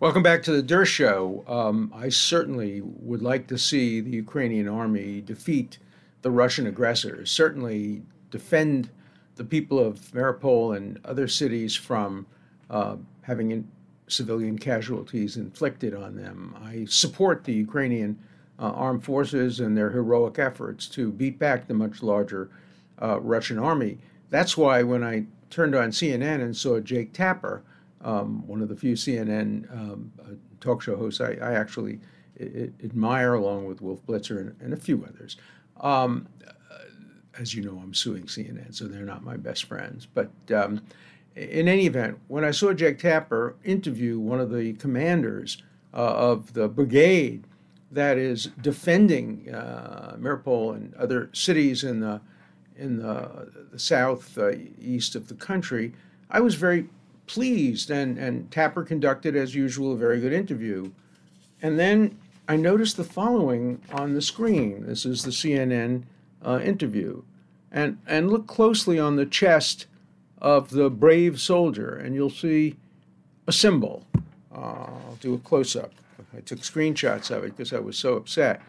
Welcome back to the Dershow. Um, I certainly would like to see the Ukrainian army defeat the Russian aggressors, certainly defend the people of Mariupol and other cities from uh, having in, civilian casualties inflicted on them. I support the Ukrainian uh, armed forces and their heroic efforts to beat back the much larger uh, Russian army. That's why when I turned on CNN and saw Jake Tapper, um, one of the few CNN um, uh, talk show hosts I, I actually admire, along with Wolf Blitzer and, and a few others. Um, uh, as you know, I'm suing CNN, so they're not my best friends. But um, in any event, when I saw Jake Tapper interview one of the commanders uh, of the brigade that is defending uh, and other cities in the in the, the south uh, east of the country, I was very pleased, and, and Tapper conducted, as usual, a very good interview. And then I noticed the following on the screen. This is the CNN uh, interview. And, and look closely on the chest of the brave soldier, and you'll see a symbol. Uh, I'll do a close up. I took screenshots of it because I was so upset.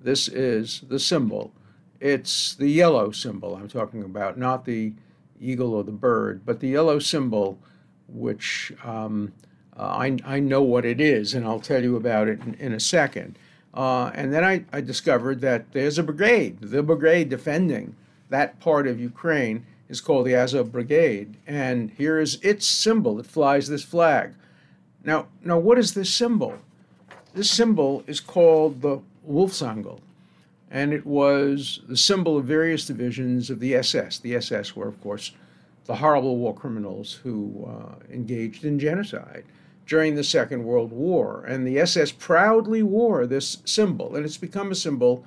This is the symbol. It's the yellow symbol I'm talking about, not the eagle or the bird, but the yellow symbol which um, uh, I, I know what it is, and I'll tell you about it in, in a second. Uh, and then I, I discovered that there's a brigade. The brigade defending that part of Ukraine is called the Azov Brigade, and here is its symbol. It flies this flag. Now, now, what is this symbol? This symbol is called the Wolfsangel, and it was the symbol of various divisions of the SS. The SS were, of course, the horrible war criminals who uh, engaged in genocide during the Second World War. And the SS proudly wore this symbol, and it's become a symbol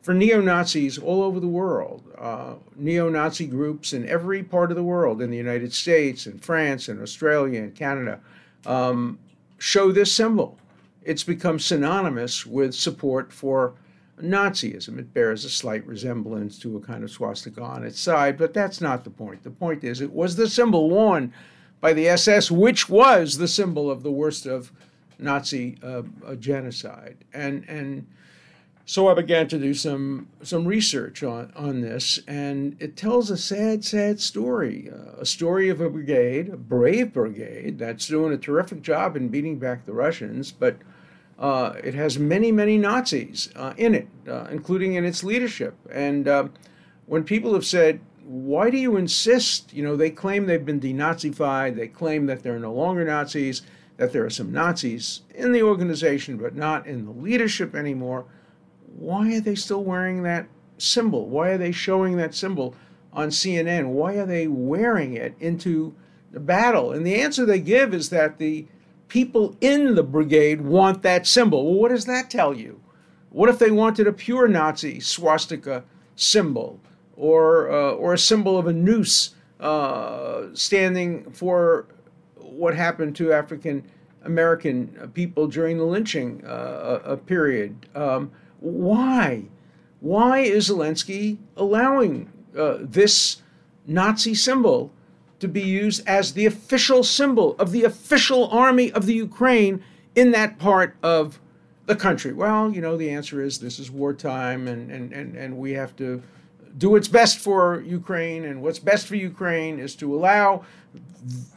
for neo Nazis all over the world. Uh, neo Nazi groups in every part of the world, in the United States, in France, and Australia, and Canada, um, show this symbol. It's become synonymous with support for Nazism. It bears a slight resemblance to a kind of swastika on its side, but that's not the point. The point is, it was the symbol worn by the SS, which was the symbol of the worst of Nazi uh, genocide. And and so I began to do some some research on on this, and it tells a sad, sad story. Uh, a story of a brigade, a brave brigade that's doing a terrific job in beating back the Russians, but uh, it has many, many Nazis uh, in it, uh, including in its leadership. And uh, when people have said, why do you insist? You know, they claim they've been denazified, they claim that they're no longer Nazis, that there are some Nazis in the organization, but not in the leadership anymore. Why are they still wearing that symbol? Why are they showing that symbol on CNN? Why are they wearing it into the battle? And the answer they give is that the people in the brigade want that symbol. Well, what does that tell you? What if they wanted a pure Nazi swastika symbol or, uh, or a symbol of a noose uh, standing for what happened to African American people during the lynching uh, period? Um, why? Why is Zelensky allowing uh, this Nazi symbol to be used as the official symbol of the official army of the Ukraine in that part of the country? Well, you know, the answer is this is wartime and, and, and, and we have to do what's best for Ukraine. And what's best for Ukraine is to allow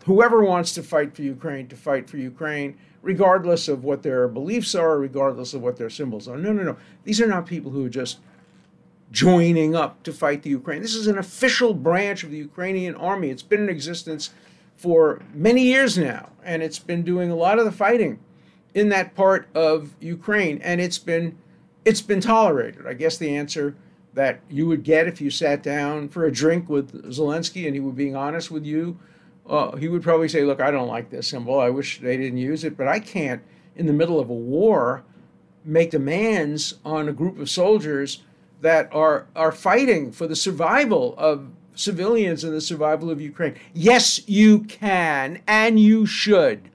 whoever wants to fight for Ukraine to fight for Ukraine, regardless of what their beliefs are, regardless of what their symbols are. No, no, no. These are not people who are just joining up to fight the Ukraine. This is an official branch of the Ukrainian army. It's been in existence for many years now, and it's been doing a lot of the fighting in that part of Ukraine, and it's been it's been tolerated. I guess the answer that you would get if you sat down for a drink with Zelensky and he were being honest with you, uh, he would probably say, "Look, I don't like this symbol. I wish they didn't use it, but I can't, in the middle of a war, make demands on a group of soldiers." That are are fighting for the survival of civilians and the survival of Ukraine. Yes, you can and you should.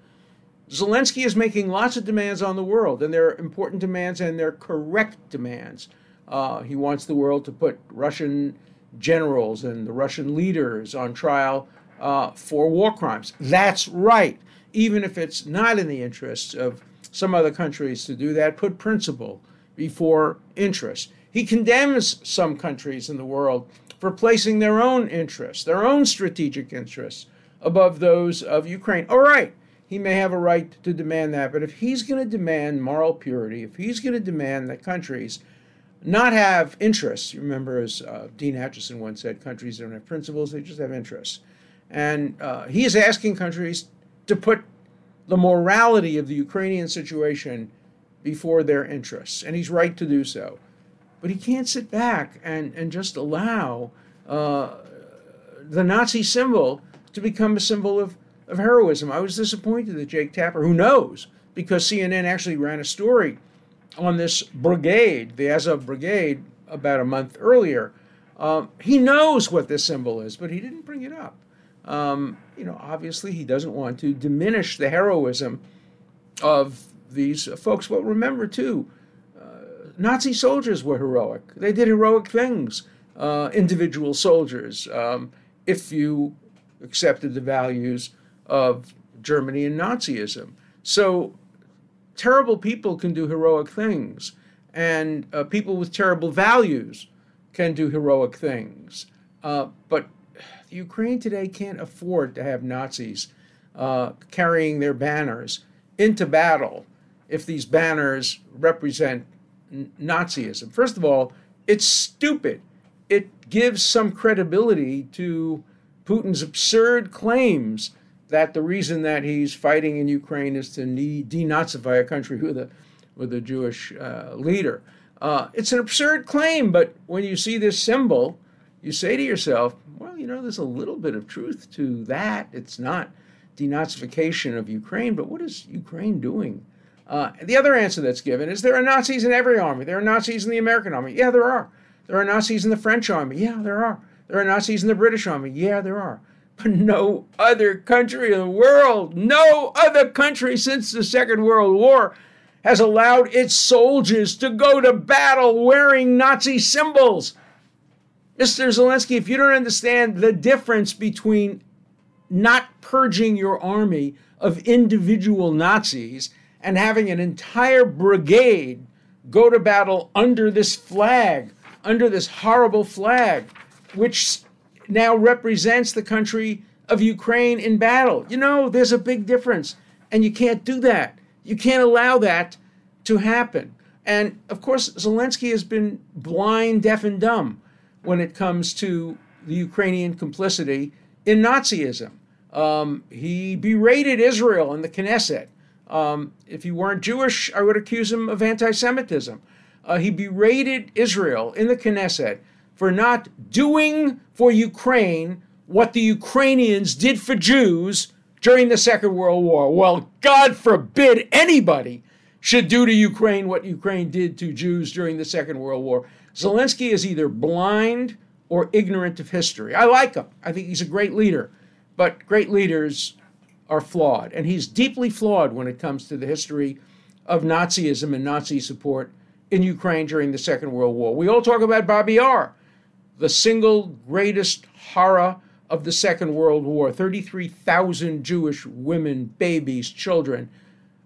Zelensky is making lots of demands on the world, and they're important demands and they're correct demands. Uh, he wants the world to put Russian generals and the Russian leaders on trial uh, for war crimes. That's right. even if it's not in the interests of some other countries to do that, put principle before interest. He condemns some countries in the world for placing their own interests, their own strategic interests, above those of Ukraine. All right, he may have a right to demand that, but if he's going to demand moral purity, if he's going to demand that countries not have interests, you remember, as uh, Dean Acheson once said, countries don't have principles, they just have interests. And uh, he is asking countries to put the morality of the Ukrainian situation before their interests, and he's right to do so. But he can't sit back and, and just allow uh, the Nazi symbol to become a symbol of, of heroism. I was disappointed that Jake Tapper, who knows, because CNN actually ran a story on this brigade, the Azov Brigade, about a month earlier. Um, he knows what this symbol is, but he didn't bring it up. Um, you know, obviously, he doesn't want to diminish the heroism of these folks. Well, remember, too, Nazi soldiers were heroic. They did heroic things, uh, individual soldiers, um, if you accepted the values of Germany and Nazism. So, terrible people can do heroic things, and uh, people with terrible values can do heroic things. Uh, but Ukraine today can't afford to have Nazis uh, carrying their banners into battle if these banners represent Nazism. First of all, it's stupid. It gives some credibility to Putin's absurd claims that the reason that he's fighting in Ukraine is to denazify a country with a with a Jewish uh, leader. Uh, it's an absurd claim, but when you see this symbol, you say to yourself, well, you know, there's a little bit of truth to that. It's not denazification of Ukraine, but what is Ukraine doing? Uh, the other answer that's given is there are Nazis in every army. There are Nazis in the American army. Yeah, there are. There are Nazis in the French army. Yeah, there are. There are Nazis in the British army. Yeah, there are. But no other country in the world, no other country since the Second World War has allowed its soldiers to go to battle wearing Nazi symbols. Mr. Zelensky, if you don't understand the difference between not purging your army of individual Nazis and having an entire brigade go to battle under this flag, under this horrible flag, which now represents the country of Ukraine in battle. You know, there's a big difference, and you can't do that. You can't allow that to happen. And of course, Zelensky has been blind, deaf, and dumb when it comes to the Ukrainian complicity in Nazism. Um, he berated Israel in the Knesset. Um, if he weren't Jewish, I would accuse him of anti Semitism. Uh, he berated Israel in the Knesset for not doing for Ukraine what the Ukrainians did for Jews during the Second World War. Well, God forbid anybody should do to Ukraine what Ukraine did to Jews during the Second World War. Zelensky is either blind or ignorant of history. I like him. I think he's a great leader, but great leaders are flawed. And he's deeply flawed when it comes to the history of Nazism and Nazi support in Ukraine during the Second World War. We all talk about Babi Yar, the single greatest horror of the Second World War. 33,000 Jewish women, babies, children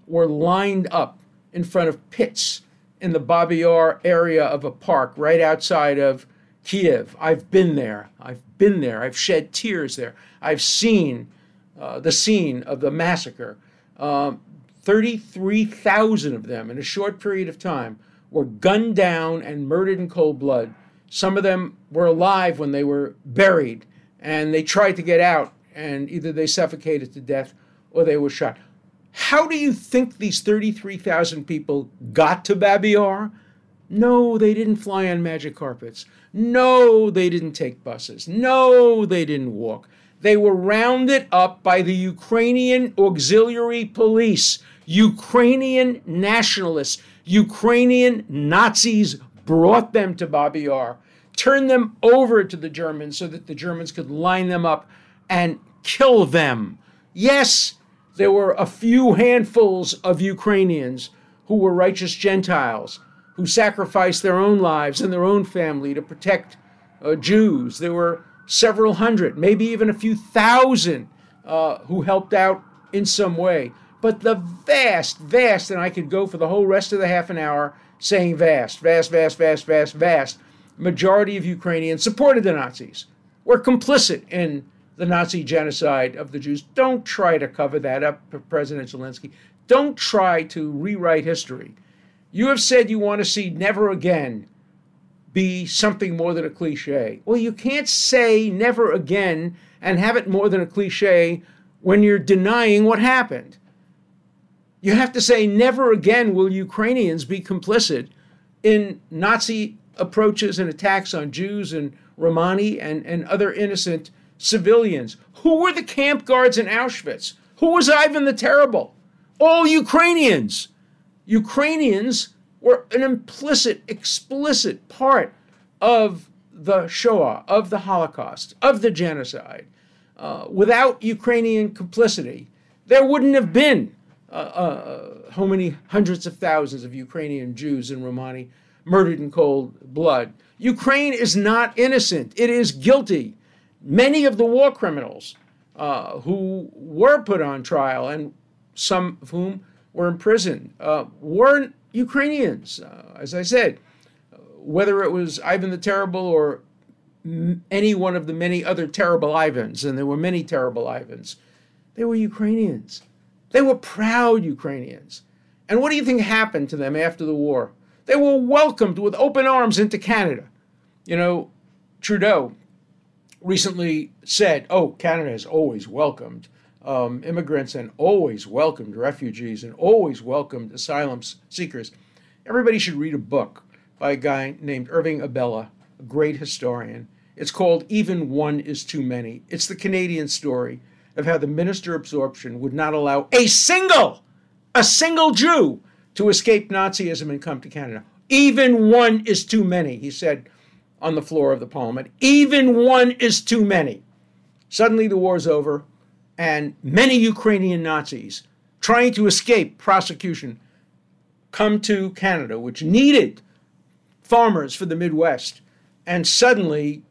were lined up in front of pits in the Babi Yar area of a park right outside of Kiev. I've been there. I've been there. I've shed tears there. I've seen the scene of the massacre. Um, 33,000 of them in a short period of time were gunned down and murdered in cold blood. Some of them were alive when they were buried, and they tried to get out, and either they suffocated to death or they were shot. How do you think these 33,000 people got to Babi Yar? No, they didn't fly on magic carpets. No, they didn't take buses. No, they didn't walk. They were rounded up by the Ukrainian auxiliary police, Ukrainian nationalists, Ukrainian Nazis brought them to Babi turned them over to the Germans so that the Germans could line them up and kill them. Yes, there were a few handfuls of Ukrainians who were righteous Gentiles who sacrificed their own lives and their own family to protect uh, Jews. There were several hundred, maybe even a few thousand, uh, who helped out in some way. But the vast, vast, and I could go for the whole rest of the half an hour saying vast, vast, vast, vast, vast, vast, majority of Ukrainians supported the Nazis, were complicit in the Nazi genocide of the Jews. Don't try to cover that up, President Zelensky. Don't try to rewrite history. You have said you want to see never again be something more than a cliche. Well, you can't say never again and have it more than a cliche when you're denying what happened. You have to say, never again will Ukrainians be complicit in Nazi approaches and attacks on Jews and Romani and, and other innocent civilians. Who were the camp guards in Auschwitz? Who was Ivan the Terrible? All Ukrainians. Ukrainians were an implicit, explicit part of the Shoah, of the Holocaust, of the genocide. Uh, without Ukrainian complicity, there wouldn't have been uh, uh, how many hundreds of thousands of Ukrainian Jews and Romani murdered in cold blood. Ukraine is not innocent, it is guilty. Many of the war criminals uh, who were put on trial, and some of whom were imprisoned, uh, were Ukrainians. Uh, as I said, whether it was Ivan the Terrible or any one of the many other terrible Ivans, and there were many terrible Ivans, they were Ukrainians. They were proud Ukrainians. And what do you think happened to them after the war? They were welcomed with open arms into Canada. You know, Trudeau recently said, oh, Canada has always welcomed um, immigrants and always welcomed refugees and always welcomed asylum seekers. Everybody should read a book by a guy named Irving Abella, a great historian. It's called Even One is Too Many. It's the Canadian story of how the minister absorption would not allow a single, a single Jew to escape Nazism and come to Canada. Even one is too many, he said on the floor of the parliament. Even one is too many. Suddenly the war's over, and many Ukrainian Nazis trying to escape prosecution come to Canada, which needed farmers for the Midwest. And suddenly,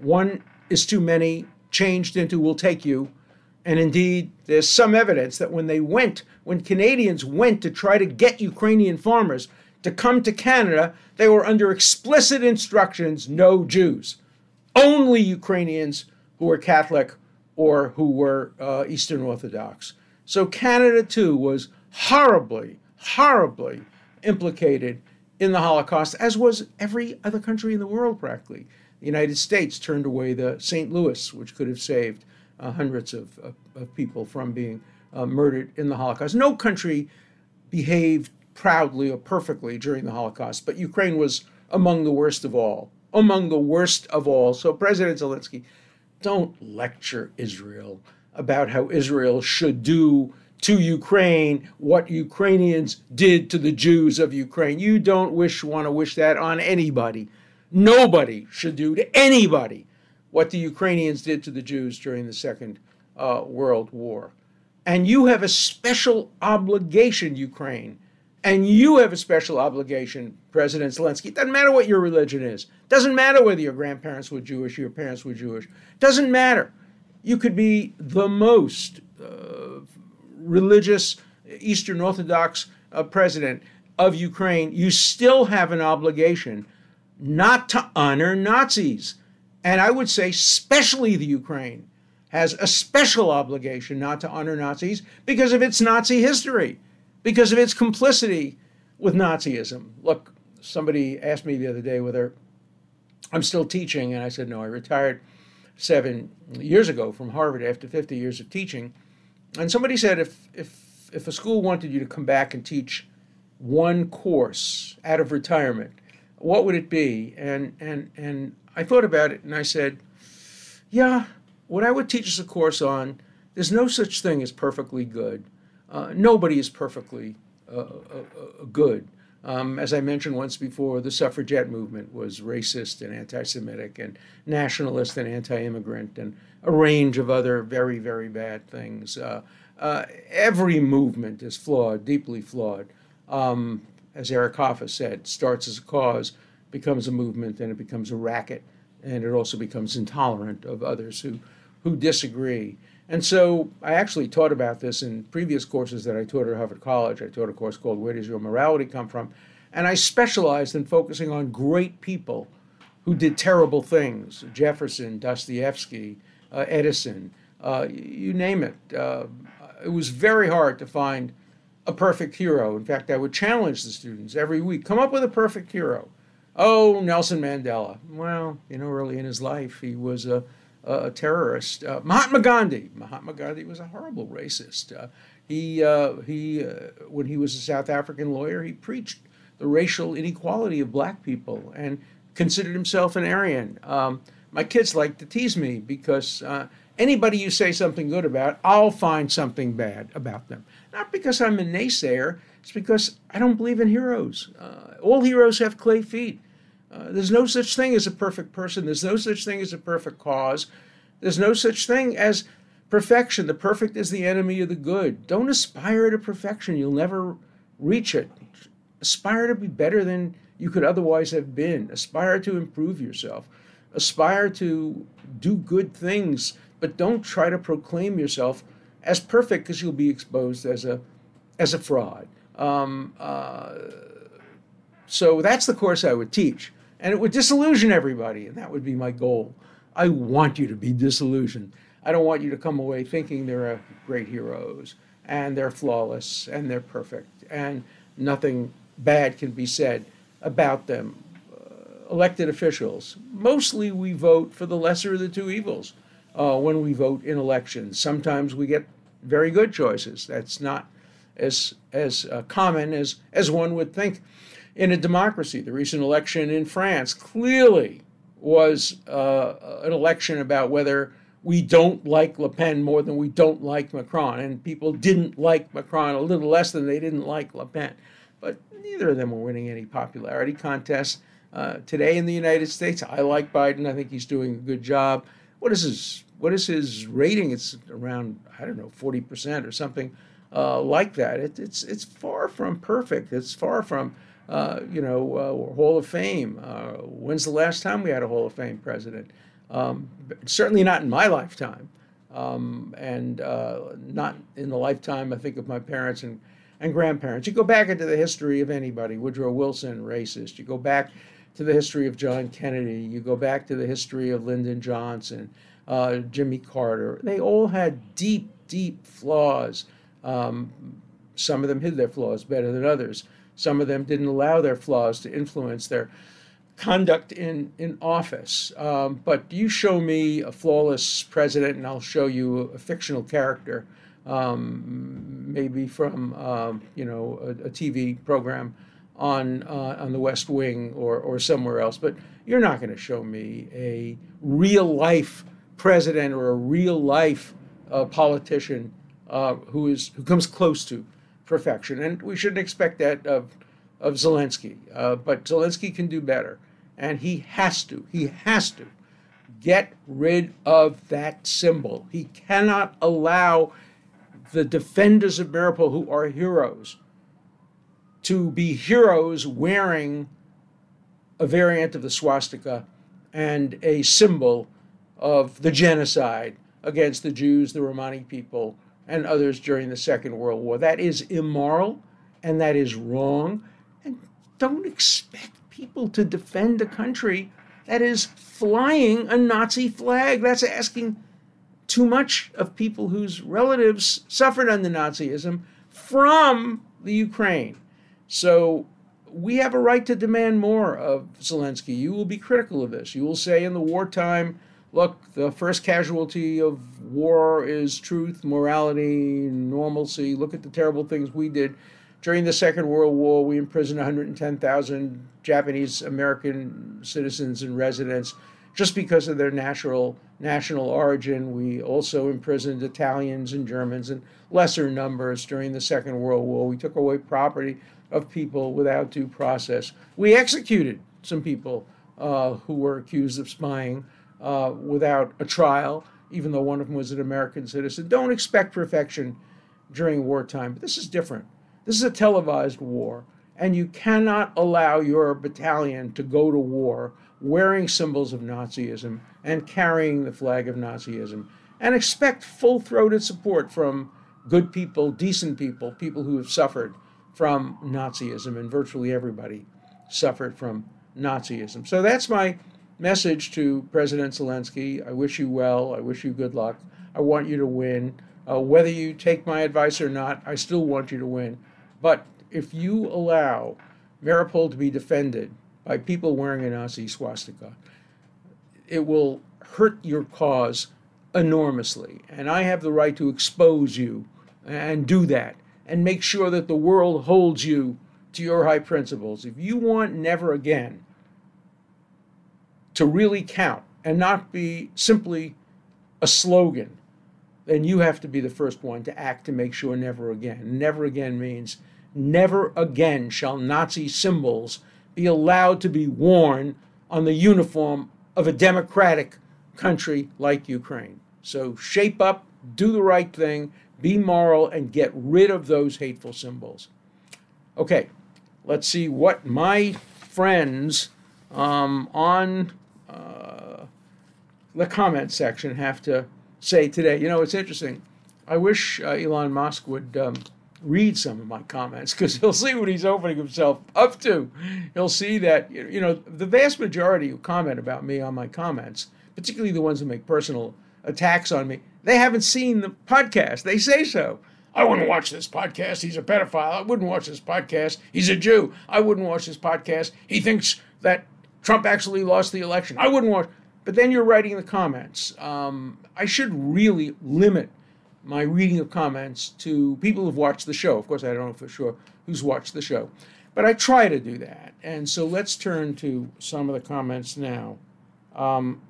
one is too many changed into will take you. And indeed, there's some evidence that when they went, when Canadians went to try to get Ukrainian farmers to come to Canada, they were under explicit instructions no Jews, only Ukrainians who were Catholic or who were uh, Eastern Orthodox. So Canada, too, was horribly, horribly implicated in the Holocaust, as was every other country in the world practically. The United States turned away the St. Louis, which could have saved uh, hundreds of, of, of, people from being uh, murdered in the Holocaust. No country behaved proudly or perfectly during the Holocaust, but Ukraine was among the worst of all. Among the worst of all. So, President Zelensky, don't lecture Israel about how Israel should do to Ukraine what Ukrainians did to the Jews of Ukraine. You don't wish want to wish that on anybody. Nobody should do to anybody what the Ukrainians did to the Jews during the Second uh, World War. And you have a special obligation, Ukraine. And you have a special obligation, President Zelensky. It doesn't matter what your religion is. It doesn't matter whether your grandparents were Jewish, your parents were Jewish. It doesn't matter. You could be the most uh, religious Eastern Orthodox uh, president of Ukraine. You still have an obligation not to honor Nazis. And I would say, especially the Ukraine has a special obligation not to honor Nazis because of its Nazi history, because of its complicity with Nazism. Look, somebody asked me the other day whether I'm still teaching, and I said, no, I retired seven years ago from Harvard after 50 years of teaching. And somebody said, if, if, if a school wanted you to come back and teach one course out of retirement, what would it be? And and and I thought about it, and I said, yeah, what I would teach us a course on. There's no such thing as perfectly good. Uh, nobody is perfectly uh, uh, uh, good. Um, as I mentioned once before, the suffragette movement was racist and anti-Semitic and nationalist and anti-immigrant and a range of other very, very bad things. Uh, uh, every movement is flawed, deeply flawed. Um, as Eric Hoffer said, starts as a cause, becomes a movement, and it becomes a racket, and it also becomes intolerant of others who, who disagree. And so I actually taught about this in previous courses that I taught at Harvard College. I taught a course called Where Does Your Morality Come From? And I specialized in focusing on great people who did terrible things Jefferson, Dostoevsky, uh, Edison, uh, you name it. Uh, it was very hard to find a perfect hero. In fact, I would challenge the students every week come up with a perfect hero. Oh, Nelson Mandela. Well, you know, early in his life, he was a, a terrorist. Uh, Mahatma Gandhi. Mahatma Gandhi was a horrible racist. Uh, he, uh, he uh, when he was a South African lawyer, he preached the racial inequality of black people and considered himself an Aryan. Um, my kids like to tease me because uh, anybody you say something good about, I'll find something bad about them. Not because I'm a naysayer, it's because I don't believe in heroes. Uh, all heroes have clay feet. Uh, there's no such thing as a perfect person. There's no such thing as a perfect cause. There's no such thing as perfection. The perfect is the enemy of the good. Don't aspire to perfection. You'll never reach it. Aspire to be better than you could otherwise have been. Aspire to improve yourself. Aspire to do good things, but don't try to proclaim yourself as perfect because you'll be exposed as a as a fraud. Um, uh, so that's the course I would teach, and it would disillusion everybody, and that would be my goal. I want you to be disillusioned. I don't want you to come away thinking they're great heroes and they're flawless and they're perfect and nothing bad can be said about them. Uh, elected officials, mostly we vote for the lesser of the two evils uh, when we vote in elections. Sometimes we get very good choices. That's not as as uh, common as as one would think in a democracy. The recent election in France clearly was uh, an election about whether we don't like Le Pen more than we don't like Macron, and people didn't like Macron a little less than they didn't like Le Pen. But neither of them were winning any popularity contests. Uh, today in the United States, I like Biden. I think he's doing a good job. What is his What is his rating? It's around I don't know forty percent or something uh, like that. It, it's it's far from perfect. It's far from uh, you know uh, Hall of Fame. Uh, when's the last time we had a Hall of Fame president? Um, certainly not in my lifetime, um, and uh, not in the lifetime I think of my parents and and grandparents. You go back into the history of anybody, Woodrow Wilson, racist. You go back to the history of John Kennedy. You go back to the history of Lyndon Johnson, uh, Jimmy Carter. They all had deep, deep flaws. Um, some of them hid their flaws better than others. Some of them didn't allow their flaws to influence their conduct in, in office. Um, but you show me a flawless president, and I'll show you a, fictional character, um, maybe from um, you know a, a, TV program on uh, on the West Wing or or somewhere else. But you're not going to show me a real life president or a real life uh, politician uh, who is who comes close to perfection, and we shouldn't expect that of of Zelensky. Uh, but Zelensky can do better, and he has to. He has to get rid of that symbol. He cannot allow the defenders of Mariupol, who are heroes, to be heroes wearing a variant of the swastika and a symbol of the genocide against the Jews, the Romani people, and others during the Second World War. That is immoral and that is wrong. And don't expect people to defend a country that is flying a Nazi flag. That's asking too much of people whose relatives suffered under Nazism from the Ukraine. So we have a right to demand more of Zelensky. You will be critical of this. You will say in the wartime, look, the first casualty of war is truth, morality, normalcy. Look at the terrible things we did. During the Second World War, we imprisoned 110,000 Japanese American citizens and residents just because of their natural national origin. We also imprisoned Italians and Germans in lesser numbers during the Second World War. We took away property of people without due process. We executed some people uh, who were accused of spying uh, without a trial, even though one of them was an American citizen. Don't expect perfection during wartime. But this is different. This is a televised war, and you cannot allow your battalion to go to war wearing symbols of Nazism and carrying the flag of Nazism and expect full throated support from good people, decent people, people who have suffered from Nazism, and virtually everybody suffered from Nazism. So that's my message to President Zelensky. I wish you well. I wish you good luck. I want you to win. Uh, whether you take my advice or not, I still want you to win. But if you allow Mariupol to be defended by people wearing a Nazi swastika, it will hurt your cause enormously. And I have the right to expose you and do that and make sure that the world holds you to your high principles. If you want never again to really count and not be simply a slogan, then you have to be the first one to act to make sure never again. Never again means never again shall Nazi symbols be allowed to be worn on the uniform of a democratic country like Ukraine. So shape up, do the right thing, be moral, and get rid of those hateful symbols. Okay, let's see what my friends um, on uh, the comment section have to say today. You know, it's interesting. I wish uh, Elon Musk would um, read some of my comments because he'll see what he's opening himself up to. He'll see that, you know, the vast majority who comment about me on my comments, particularly the ones who make personal attacks on me, they haven't seen the podcast. They say so. I wouldn't watch this podcast. He's a pedophile. I wouldn't watch this podcast. He's a Jew. I wouldn't watch this podcast. He thinks that Trump actually lost the election. I wouldn't watch. But then you're writing the comments. Um, I should really limit my reading of comments to people who've watched the show. Of course, I don't know for sure who's watched the show, but I try to do that. And so let's turn to some of the comments now. Um,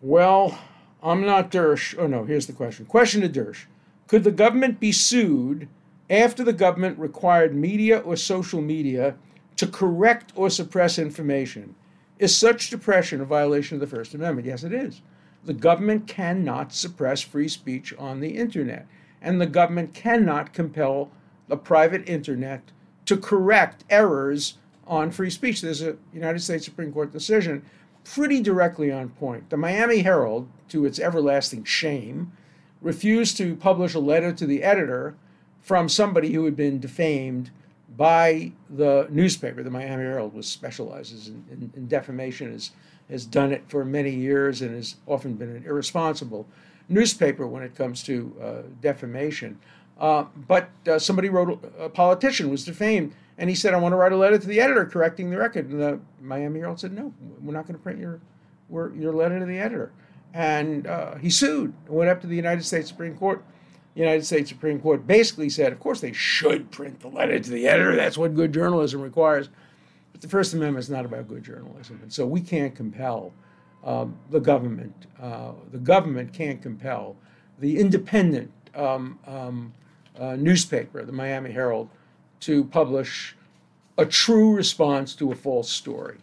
well, I'm not Dersh. Oh, no, here's the question. Question to Dersh Could the government be sued after the government required media or social media to correct or suppress information? Is such suppression a violation of the First Amendment? Yes, it is. The government cannot suppress free speech on the internet, and the government cannot compel the private internet to correct errors on free speech. There's a United States Supreme Court decision pretty directly on point. The Miami Herald, to its everlasting shame, refused to publish a letter to the editor from somebody who had been defamed by the newspaper. The Miami Herald, which specializes in, in, in defamation, is has done it for many years and has often been an irresponsible newspaper when it comes to uh, defamation. Uh, but uh, somebody wrote, a politician was defamed, and he said, I want to write a letter to the editor correcting the record. And the Miami Herald said, No, we're not going to print your, your letter to the editor. And uh, he sued, went up to the United States Supreme Court. United States Supreme Court basically said, Of course, they should print the letter to the editor. That's what good journalism requires. But the First Amendment is not about good journalism, and so we can't compel um, the government. Uh, the government can't compel the independent um, um, uh, newspaper, the Miami Herald, to publish a true response to a false story.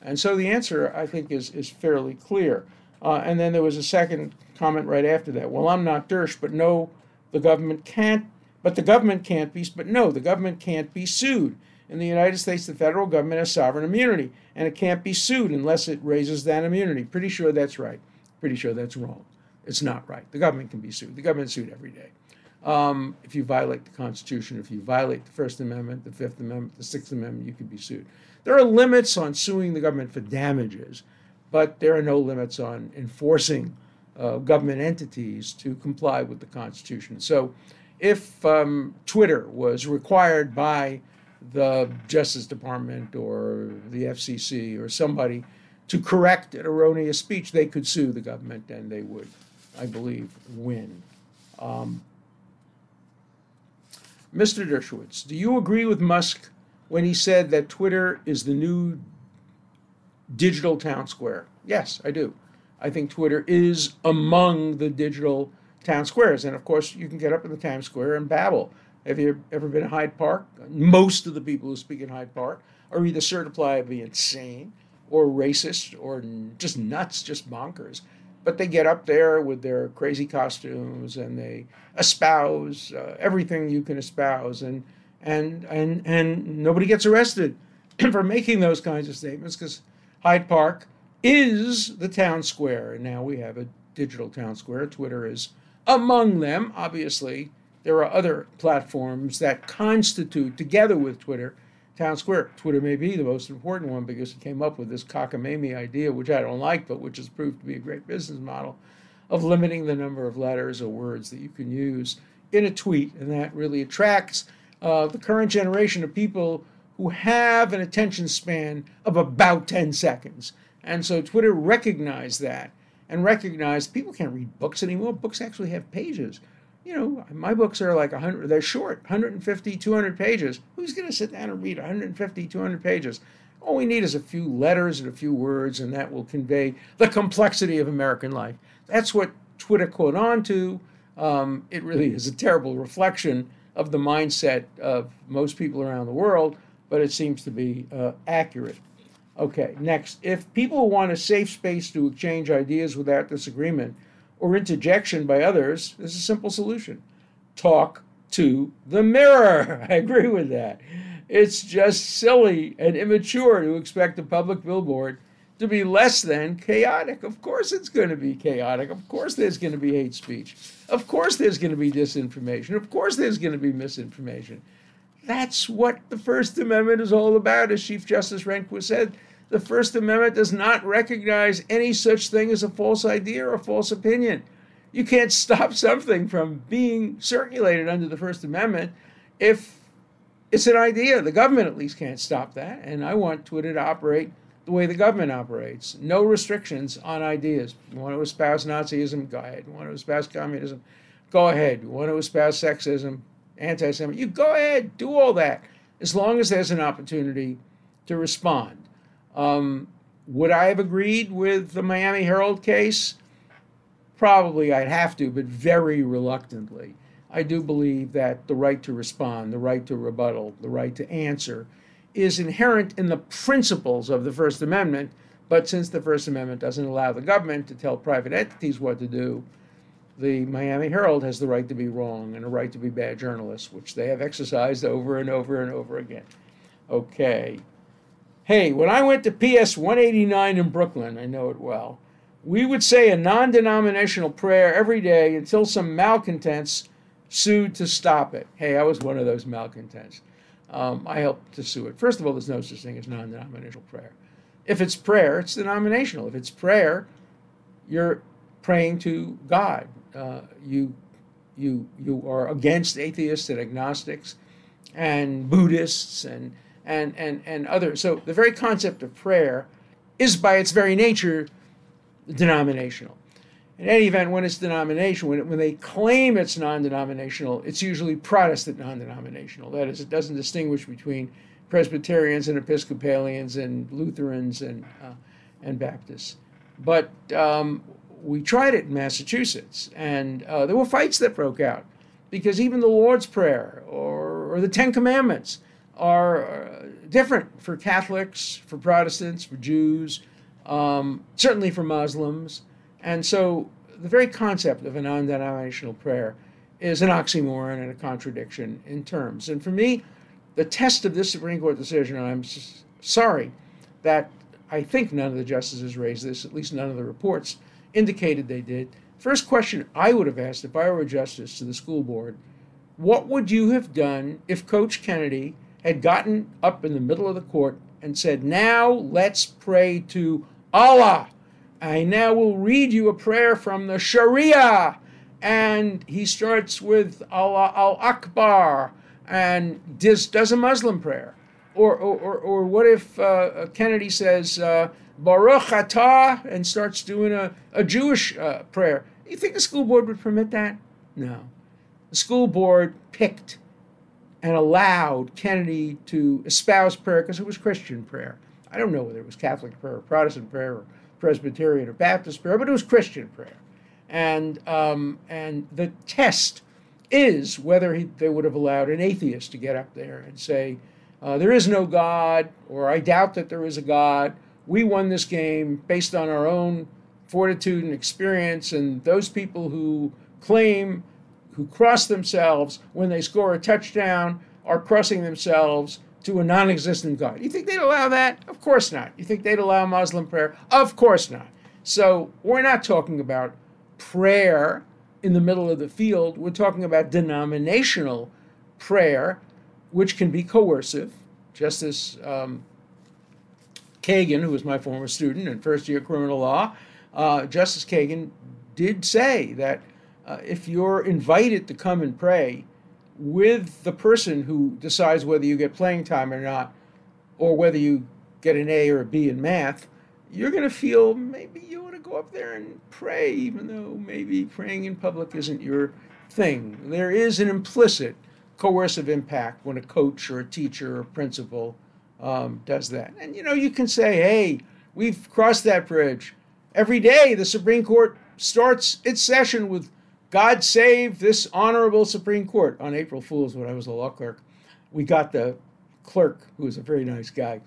And so the answer, I think, is, is fairly clear. Uh, and then there was a second comment right after that. Well, I'm not Dersh, but no, the government can't, but the government can't be, but no, the government can't be sued. In the United States, the federal government has sovereign immunity, and it can't be sued unless it raises that immunity. Pretty sure that's right. Pretty sure that's wrong. It's not right. The government can be sued. The government's sued every day. Um, if you violate the Constitution, if you violate the First Amendment, the Fifth Amendment, the Sixth Amendment, you can be sued. There are limits on suing the government for damages, but there are no limits on enforcing uh, government entities to comply with the Constitution. So if um, Twitter was required by the Justice Department or the FCC or somebody to correct an erroneous speech, they could sue the government and they would, I believe, win. Um, Mr. Dershowitz, do you agree with Musk when he said that Twitter is the new digital town square? Yes, I do. I think Twitter is among the digital town squares. And of course, you can get up in the Times Square and babble have you ever been to Hyde Park? Most of the people who speak in Hyde Park are either certified to be insane or racist or just nuts, just bonkers. But they get up there with their crazy costumes and they espouse uh, everything you can espouse, and and and and nobody gets arrested for making those kinds of statements because Hyde Park is the town square. And now we have a digital town square. Twitter is among them. Obviously, there are other platforms that constitute, together with Twitter, town square. Twitter may be the most important one because it came up with this cockamamie idea, which I don't like, but which has proved to be a great business model, of limiting the number of letters or words that you can use in a tweet. And that really attracts uh, the current generation of people who have an attention span of about 10 seconds. And so Twitter recognized that and recognized people can't read books anymore. Books actually have pages. You know, my books are like 100, they're short, 150, 200 pages. Who's going to sit down and read 150, 200 pages? All we need is a few letters and a few words, and that will convey the complexity of American life. That's what Twitter caught on to. Um, it really is a terrible reflection of the mindset of most people around the world, but it seems to be uh, accurate. Okay, next. If people want a safe space to exchange ideas without disagreement or interjection by others, there's a simple solution talk to the mirror. I agree with that. It's just silly and immature to expect a public billboard to be less than chaotic. Of course, it's going to be chaotic. Of course, there's going to be hate speech. Of course, there's going to be disinformation. Of course, there's going to be misinformation. That's what the First Amendment is all about, as Chief Justice Rehnquist said. The First Amendment does not recognize any such thing as a false idea or a false opinion. You can't stop something from being circulated under the First Amendment if it's an idea. The government at least can't stop that. And I want Twitter to operate the way the government operates. No restrictions on ideas. You want to espouse Nazism? Go ahead. You want to espouse communism? Go ahead. You want to espouse sexism, anti Semitism? You go ahead. Do all that as long as there's an opportunity to respond. Um, would I have agreed with the Miami Herald case? Probably I'd have to, but very reluctantly. I do believe that the right to respond, the right to rebuttal, the right to answer is inherent in the principles of the First Amendment. But since the First Amendment doesn't allow the government to tell private entities what to do, the Miami Herald has the right to be wrong and a right to be bad journalists, which they have exercised over and over and over again. Okay. Hey, when I went to PS 189 in Brooklyn, I know it well, we would say a non denominational prayer every day until some malcontents sued to stop it. Hey, I was one of those malcontents. Um, I helped to sue it. First of all, there's no such thing as non denominational prayer. If it's prayer, it's denominational. If it's prayer, you're praying to God. Uh, you, you, you are against atheists and agnostics and Buddhists and and, and, and others. So the very concept of prayer is by its very nature denominational. In any event, when it's denominational, when, it, when they claim it's non denominational, it's usually Protestant non denominational. That is, it doesn't distinguish between Presbyterians and Episcopalians and Lutherans and, uh, and Baptists. But um, we tried it in Massachusetts, and uh, there were fights that broke out because even the Lord's Prayer or, or the Ten Commandments are uh, different for Catholics, for Protestants, for Jews, um, certainly for Muslims. And so the very concept of a non denominational prayer is an oxymoron and a contradiction in terms. And for me, the test of this Supreme Court decision, and I'm sorry that I think none of the justices raised this, at least none of the reports indicated they did. First question I would have asked if I were a justice to the school board what would you have done if Coach Kennedy had gotten up in the middle of the court and said, Now let's pray to Allah. I now will read you a prayer from the Sharia. And he starts with Allah Al Akbar and does, does a Muslim prayer. Or, or, or, what if uh, Kennedy says, uh, Baruch Atah, and starts doing a, a Jewish uh, prayer? You think the school board would permit that? No. The school board picked and allowed Kennedy to espouse prayer because it was Christian prayer. I don't know whether it was Catholic prayer or Protestant prayer or Presbyterian or Baptist prayer, but it was Christian prayer. And, um, and the test is whether he, they would have allowed an atheist to get up there and say, uh, There is no God, or I doubt that there is a God. We won this game based on our own fortitude and experience, and those people who claim who cross themselves when they score a touchdown are crossing themselves to a non existent God. You think they'd allow that? Of course not. You think they'd allow Muslim prayer? Of course not. So we're not talking about prayer in the middle of the field. We're talking about denominational prayer, which can be coercive, Justice um, Kagan, who was my former student in first year criminal law, uh, Justice Kagan did say that uh, if you're invited to come and pray with the person who decides whether you get playing time or not, or whether you get an A or a B in math, you're going to feel maybe you want to go up there and pray, even though maybe praying in public isn't your thing. There is an implicit coercive impact when a coach or a teacher or a principal um, does that. And you know, you can say, hey, we've crossed that bridge. Every day, the Supreme Court starts its session with God save this honorable Supreme Court on April Fool's when I was a law clerk. We got the clerk, who was a very nice guy,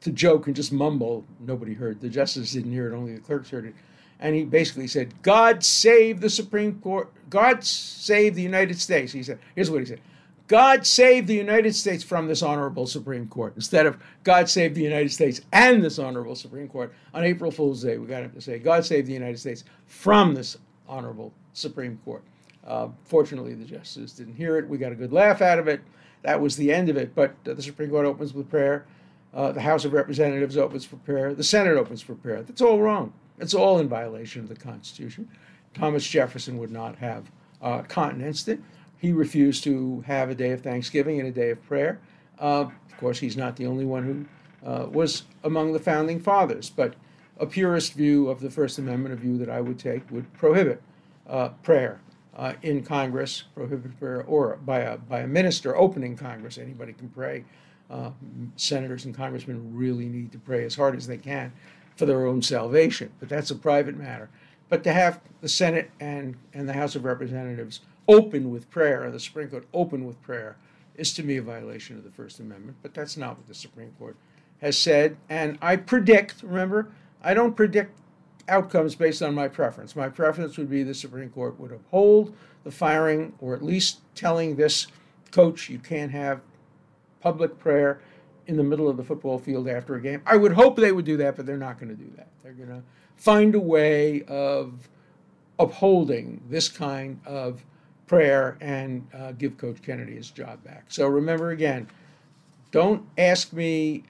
to joke and just mumble. Nobody heard. The justices didn't hear it, only the clerks heard it. And he basically said, God save the Supreme Court, God save the United States. He said, here's what he said God save the United States from this honorable Supreme Court. Instead of God save the United States and this honorable Supreme Court, on April Fool's Day, we got him to say, God save the United States from this honorable Supreme Court. Uh, fortunately, the justices didn't hear it. We got a good laugh out of it. That was the end of it. But uh, the Supreme Court opens with prayer. Uh, the House of Representatives opens for prayer. The Senate opens for prayer. That's all wrong. It's all in violation of the Constitution. Thomas Jefferson would not have uh, countenanced it. He refused to have a day of thanksgiving and a day of prayer. Uh, of course, he's not the only one who uh, was among the founding fathers, but a purist view of the First Amendment, a view that I would take, would prohibit uh, prayer uh, in Congress, prohibit prayer, or by a, by a minister opening Congress. Anybody can pray. Uh, senators and congressmen really need to pray as hard as they can for their own salvation, but that's a private matter. But to have the Senate and, and the House of Representatives open with prayer, or the Supreme Court open with prayer, is to me a violation of the First Amendment, but that's not what the Supreme Court has said. And I predict, remember, I don't predict outcomes based on my preference. My preference would be the Supreme Court would uphold the firing, or at least telling this coach you can't have public prayer in the middle of the football field after a game. I would hope they would do that, but they're not going to do that. They're going to find a way of upholding this kind of prayer and uh, give Coach Kennedy his job back. So remember again, don't ask me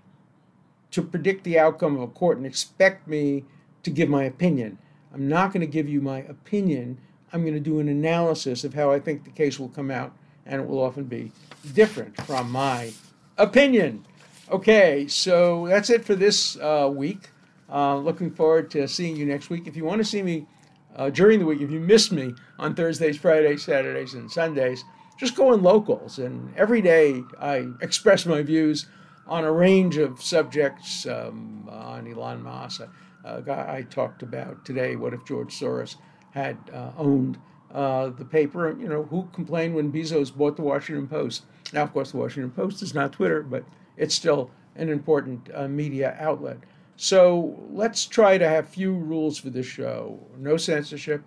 to predict the outcome of a court and expect me to give my opinion. I'm not going to give you my opinion. I'm going to do an analysis of how I think the case will come out, and it will often be different from my opinion. Okay, so that's it for this uh, week. Uh, looking forward to seeing you next week. If you want to see me uh, during the week, if you miss me on Thursdays, Fridays, Saturdays, and Sundays, just go in locals. And every day I express my views on a range of subjects um, on Elon Musk. I talked about today what if George Soros had uh, owned uh, the paper? You know, who complained when Bezos bought the Washington Post? Now, of course, the Washington Post is not Twitter, but it's still an important uh, media outlet. So let's try to have few rules for this show no censorship,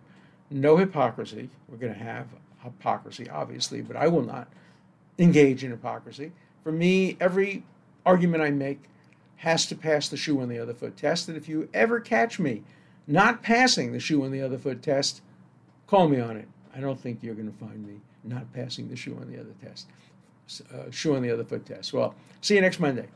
no hypocrisy. We're going to have hypocrisy, obviously, but I will not engage in hypocrisy. For me, every argument I make has to pass the shoe on the other foot test. And if you ever catch me not passing the shoe on the other foot test, call me on it. I don't think you're going to find me not passing the shoe on the other test, uh, shoe on the other foot test. Well, see you next Monday.